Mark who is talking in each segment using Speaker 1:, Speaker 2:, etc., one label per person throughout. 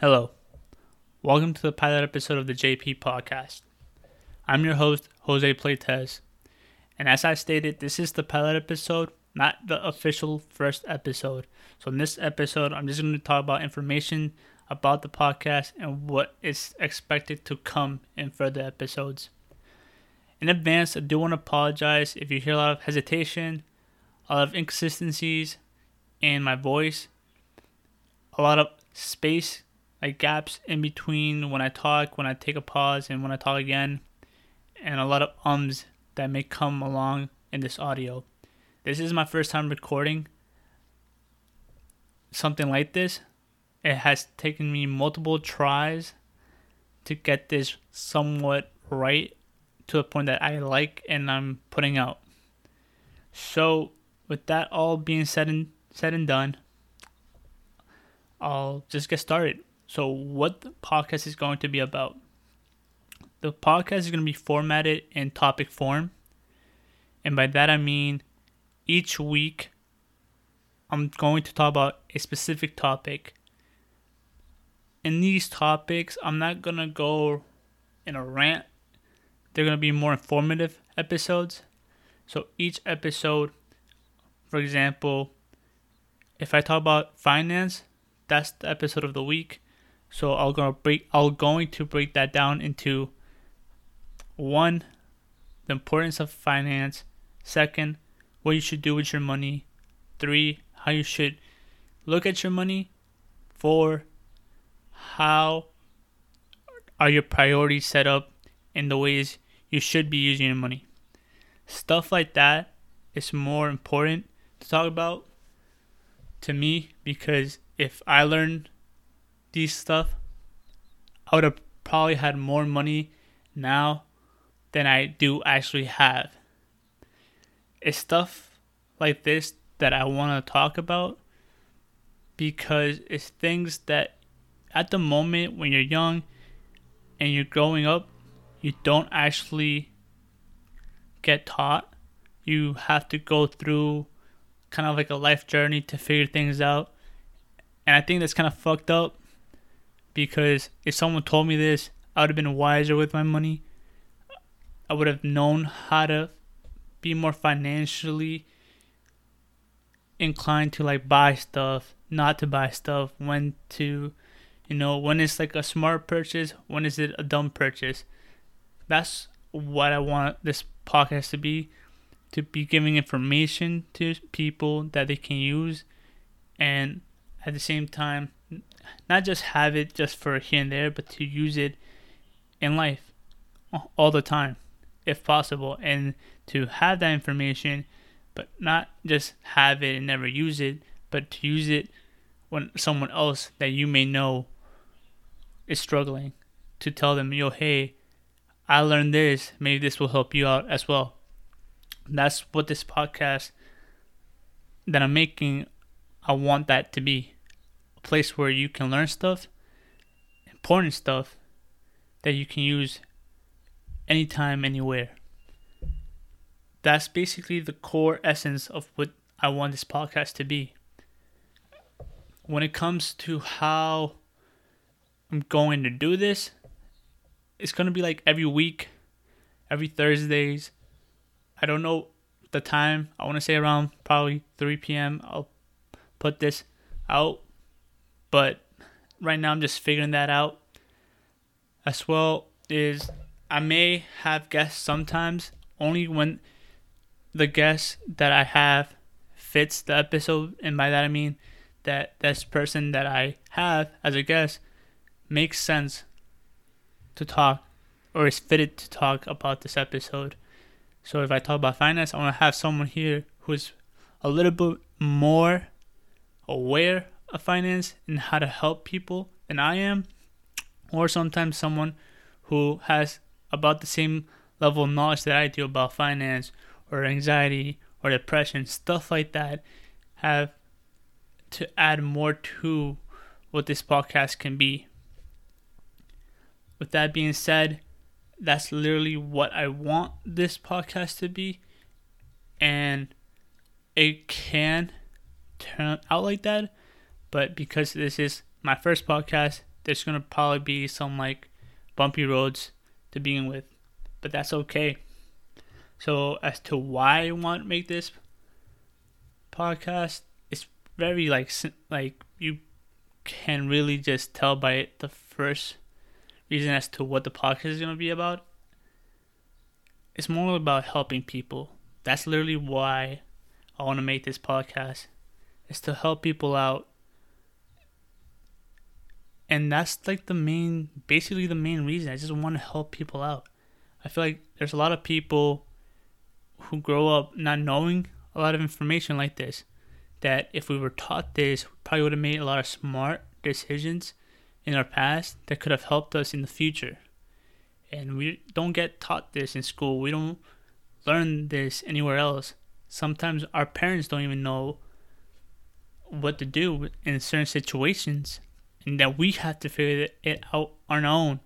Speaker 1: Hello. Welcome to the pilot episode of the JP podcast. I'm your host, Jose Playtez. And as I stated, this is the pilot episode, not the official first episode. So in this episode, I'm just going to talk about information about the podcast and what is expected to come in further episodes. In advance, I do want to apologize if you hear a lot of hesitation, a lot of inconsistencies in my voice, a lot of space, like gaps in between when I talk, when I take a pause, and when I talk again, and a lot of ums that may come along in this audio. This is my first time recording something like this, it has taken me multiple tries to get this somewhat right to a point that I like and I'm putting out. So, with that all being said and said and done, I'll just get started. So, what the podcast is going to be about? The podcast is going to be formatted in topic form. And by that I mean each week I'm going to talk about a specific topic in these topics, I'm not gonna go in a rant. They're gonna be more informative episodes. So each episode, for example, if I talk about finance, that's the episode of the week. So I'll gonna break I'll going to break that down into one, the importance of finance, second, what you should do with your money, three, how you should look at your money, four, how are your priorities set up in the ways you should be using your money. Stuff like that is more important to talk about to me because if I learned these stuff, I would have probably had more money now than I do actually have. It's stuff like this that I want to talk about because it's things that at the moment when you're young and you're growing up, you don't actually get taught. You have to go through kind of like a life journey to figure things out. And I think that's kind of fucked up because if someone told me this, I would have been wiser with my money. I would have known how to be more financially inclined to like buy stuff, not to buy stuff, when to you know, when it's like a smart purchase, when is it a dumb purchase? That's what I want this podcast to be to be giving information to people that they can use and at the same time not just have it just for here and there but to use it in life all the time if possible and to have that information but not just have it and never use it but to use it when someone else that you may know is struggling to tell them, yo, hey, I learned this. Maybe this will help you out as well. That's what this podcast that I'm making, I want that to be a place where you can learn stuff, important stuff that you can use anytime, anywhere. That's basically the core essence of what I want this podcast to be. When it comes to how I'm going to do this. It's going to be like every week, every Thursdays. I don't know the time. I want to say around probably 3 p.m. I'll put this out. But right now I'm just figuring that out. As well is I may have guests sometimes only when the guest that I have fits the episode and by that I mean that this person that I have as a guest makes sense to talk or is fitted to talk about this episode. So if I talk about finance, I want to have someone here who's a little bit more aware finance and how to help people than I am, or sometimes someone who has about the same level of knowledge that I do about finance or anxiety or depression, stuff like that, have to add more to what this podcast can be. With that being said, that's literally what I want this podcast to be. And it can turn out like that. But because this is my first podcast, there's gonna probably be some like bumpy roads to begin with, but that's okay. So as to why I want to make this podcast, it's very like like you can really just tell by the first reason as to what the podcast is gonna be about. It's more about helping people. That's literally why I want to make this podcast. Is to help people out and that's like the main basically the main reason. I just want to help people out. I feel like there's a lot of people who grow up not knowing a lot of information like this that if we were taught this we probably would have made a lot of smart decisions in our past that could have helped us in the future. And we don't get taught this in school. We don't learn this anywhere else. Sometimes our parents don't even know what to do in certain situations and that we have to figure it out on our own.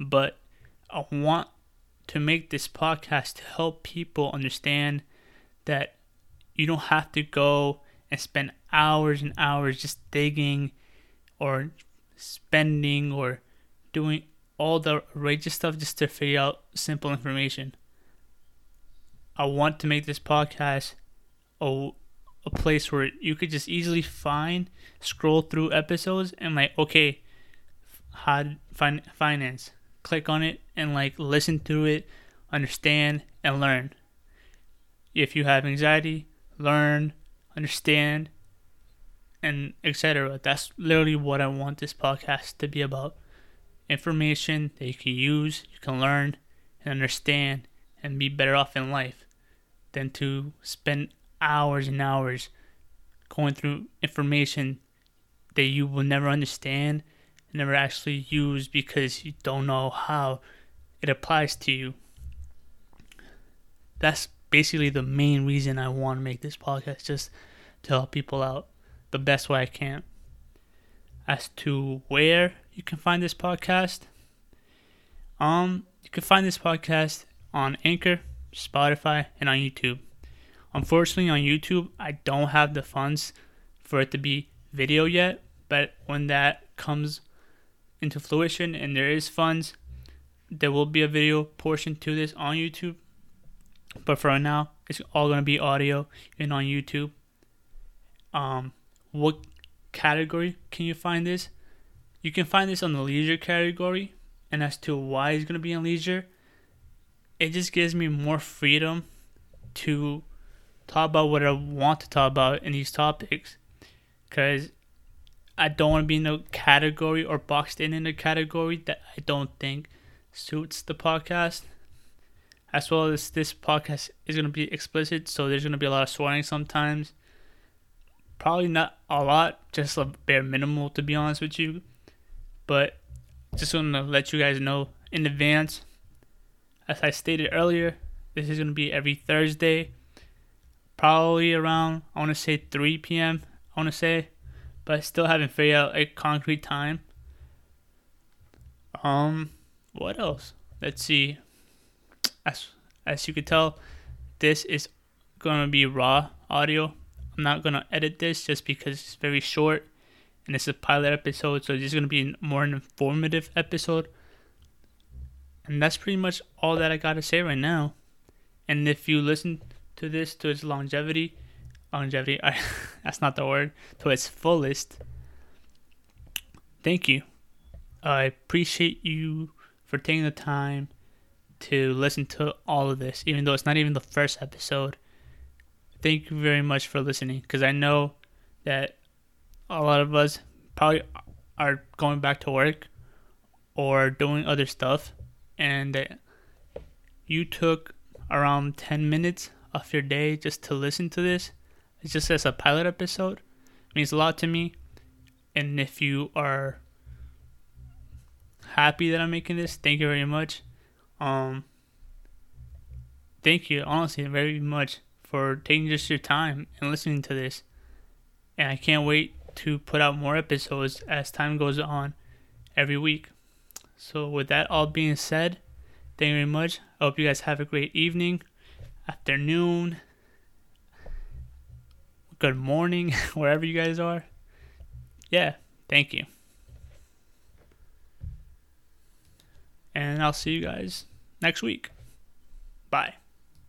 Speaker 1: But I want to make this podcast to help people understand that you don't have to go and spend hours and hours just digging or spending or doing all the outrageous stuff just to figure out simple information. I want to make this podcast a a place where you could just easily find, scroll through episodes, and like, okay, how fin- finance. Click on it and like listen to it, understand, and learn. If you have anxiety, learn, understand, and etc. That's literally what I want this podcast to be about. Information that you can use, you can learn, and understand, and be better off in life than to spend hours and hours going through information that you will never understand, never actually use because you don't know how it applies to you. That's basically the main reason I want to make this podcast, just to help people out the best way I can. As to where you can find this podcast, um, you can find this podcast on Anchor, Spotify, and on YouTube. Unfortunately, on YouTube, I don't have the funds for it to be video yet. But when that comes into fruition and there is funds, there will be a video portion to this on YouTube. But for now, it's all gonna be audio and on YouTube. Um, what category can you find this? You can find this on the leisure category, and as to why it's gonna be in leisure, it just gives me more freedom to talk about what I want to talk about in these topics because I don't want to be in a category or boxed in in a category that I don't think suits the podcast. As well as this podcast is going to be explicit, so there's going to be a lot of swearing sometimes. Probably not a lot, just a bare minimal to be honest with you. But just want to let you guys know in advance. As I stated earlier, this is going to be every Thursday probably around I want to say 3 p.m. I want to say, but I still haven't figured out a concrete time. Um, what else? Let's see. As as you can tell, this is gonna be raw audio. I'm not gonna edit this just because it's very short, and it's a pilot episode, so this is gonna be more an informative episode. And that's pretty much all that I gotta say right now. And if you listen to this to its longevity. Longevity, I, that's not the word. To its fullest. Thank you. I appreciate you for taking the time to listen to all of this, even though it's not even the first episode. Thank you very much for listening because I know that a lot of us probably are going back to work or doing other stuff, and you took around 10 minutes of your day just to listen to this. It's just as a pilot episode. It means a lot to me. And if you are happy that I'm making this, thank you very much. Um thank you honestly very much for taking just your time and listening to this. And I can't wait to put out more episodes as time goes on every week. So with that all being said, thank you very much. I hope you guys have a great evening afternoon, good morning, wherever you guys are. Yeah, thank you. And I'll see you guys next week. Bye.